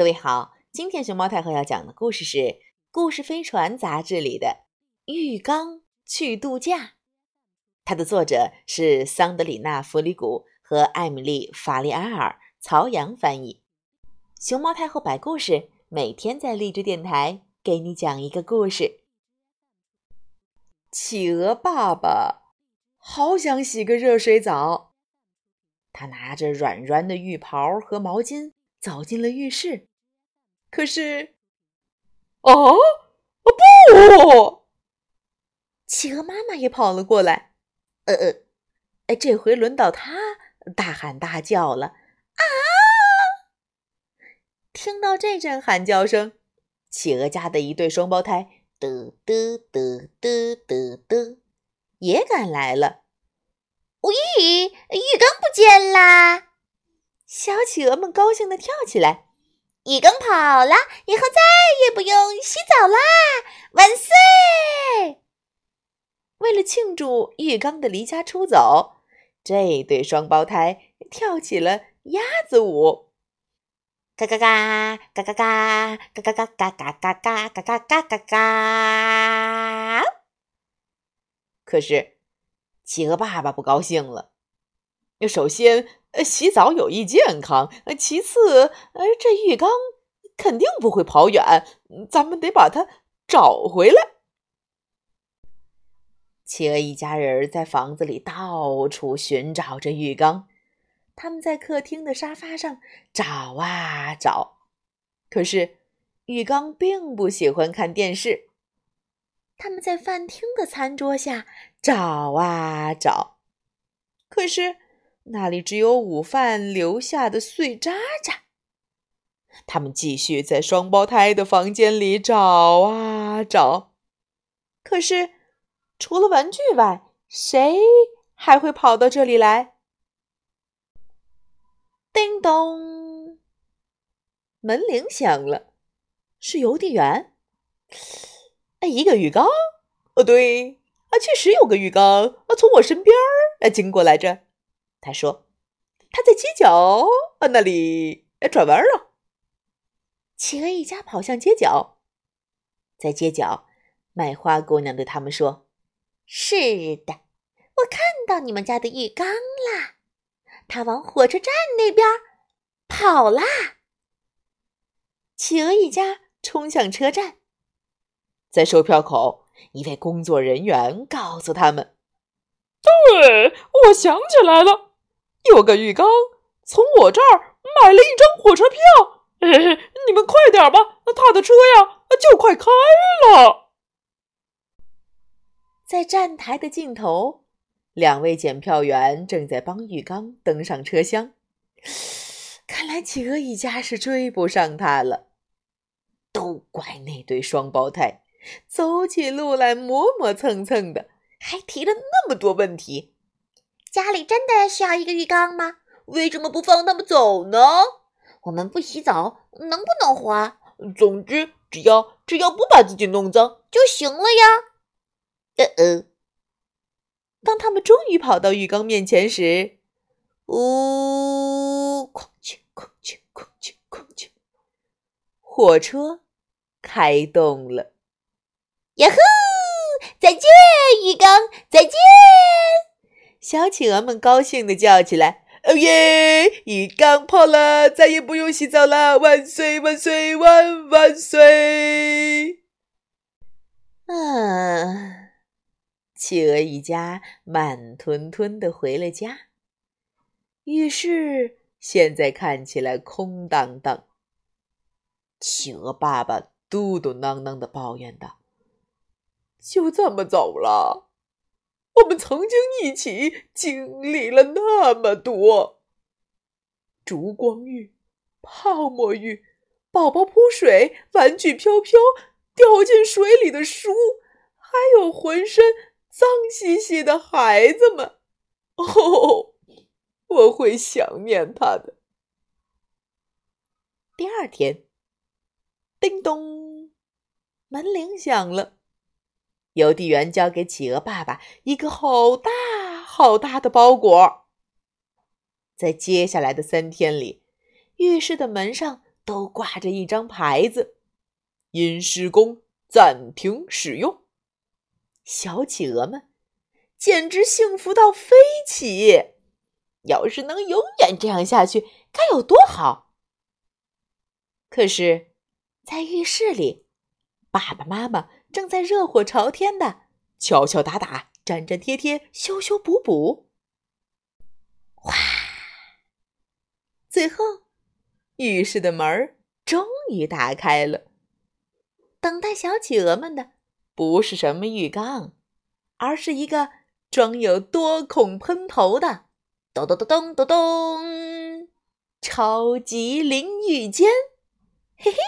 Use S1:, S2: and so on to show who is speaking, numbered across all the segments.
S1: 各位好，今天熊猫太后要讲的故事是《故事飞船》杂志里的《浴缸去度假》，它的作者是桑德里娜·弗里古和艾米丽·法利埃尔，曹阳翻译。熊猫太后摆故事，每天在励志电台给你讲一个故事。企鹅爸爸好想洗个热水澡，他拿着软软的浴袍和毛巾走进了浴室。可是，哦，不！企鹅妈妈也跑了过来。呃呃，哎，这回轮到它大喊大叫了。啊！听到这阵喊叫声，企鹅家的一对双胞胎嘚嘚嘚嘚嘚嘚也赶来了。
S2: 咦，浴缸不见啦！
S1: 小企鹅们高兴地跳起来。
S2: 浴缸跑了，以后再也不用洗澡啦！万岁！
S1: 为了庆祝浴缸的离家出走，这对双胞胎跳起了鸭子舞，
S2: 嘎嘎嘎嘎嘎嘎嘎嘎嘎嘎嘎嘎嘎嘎嘎嘎嘎。
S1: 可是，企鹅爸爸不高兴了。首先，洗澡有益健康。其次，呃，这浴缸肯定不会跑远，咱们得把它找回来。企鹅一家人在房子里到处寻找着浴缸，他们在客厅的沙发上找啊找，可是浴缸并不喜欢看电视。他们在饭厅的餐桌下找啊找，可是。那里只有午饭留下的碎渣渣。他们继续在双胞胎的房间里找啊找，可是除了玩具外，谁还会跑到这里来？叮咚，门铃响了，是邮递员。哎，一个浴缸？哦，对，啊，确实有个浴缸啊，从我身边儿经过来着。他说：“他在街角啊，那里转弯了。”企鹅一家跑向街角，在街角，卖花姑娘对他们说：“
S2: 是的，我看到你们家的浴缸啦，它往火车站那边跑啦。”
S1: 企鹅一家冲向车站，在售票口，一位工作人员告诉他们：“
S3: 对，我想起来了。”有个浴缸，从我这儿买了一张火车票。嘿嘿，你们快点吧，他的车呀就快开了。
S1: 在站台的尽头，两位检票员正在帮浴缸登上车厢。看来企鹅一家是追不上他了。都怪那对双胞胎，走起路来磨磨蹭蹭的，还提了那么多问题。
S2: 家里真的需要一个浴缸吗？为什么不放他们走呢？我们不洗澡能不能活？
S3: 总之，只要只要不把自己弄脏
S2: 就行了呀。
S1: 呃呃，当他们终于跑到浴缸面前时，呜，哐叽哐叽哐叽哐叽，火车开动了。
S2: 呀呼！再见，浴缸！再见。
S1: 小企鹅们高兴地叫起来：“哦耶！浴缸破了，再也不用洗澡了！万岁！万岁！万万岁！”啊，企鹅一家慢吞吞的回了家。浴室现在看起来空荡荡。企鹅爸爸嘟嘟囔囔的抱怨道：“就这么走了。”我们曾经一起经历了那么多：烛光浴、泡沫浴、宝宝扑水、玩具飘飘、掉进水里的书，还有浑身脏兮兮的孩子们。哦，我会想念他的。第二天，叮咚，门铃响了。邮递员交给企鹅爸爸一个好大好大的包裹。在接下来的三天里，浴室的门上都挂着一张牌子：“因施工暂停使用。”小企鹅们简直幸福到飞起！要是能永远这样下去，该有多好！可是，在浴室里，爸爸妈妈正在热火朝天的敲敲打打、粘粘贴贴、修修补补。哗！最后，浴室的门终于打开了。等待小企鹅们的不是什么浴缸，而是一个装有多孔喷头的咚咚咚咚咚咚超级淋浴间。嘿嘿，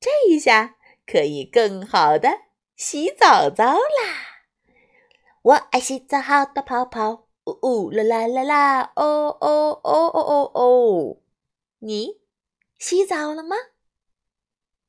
S1: 这一下可以更好的洗澡澡啦！
S2: 我爱洗澡，好多泡泡。呜呜啦啦啦啦！哦哦哦哦哦哦！
S1: 你洗澡了吗？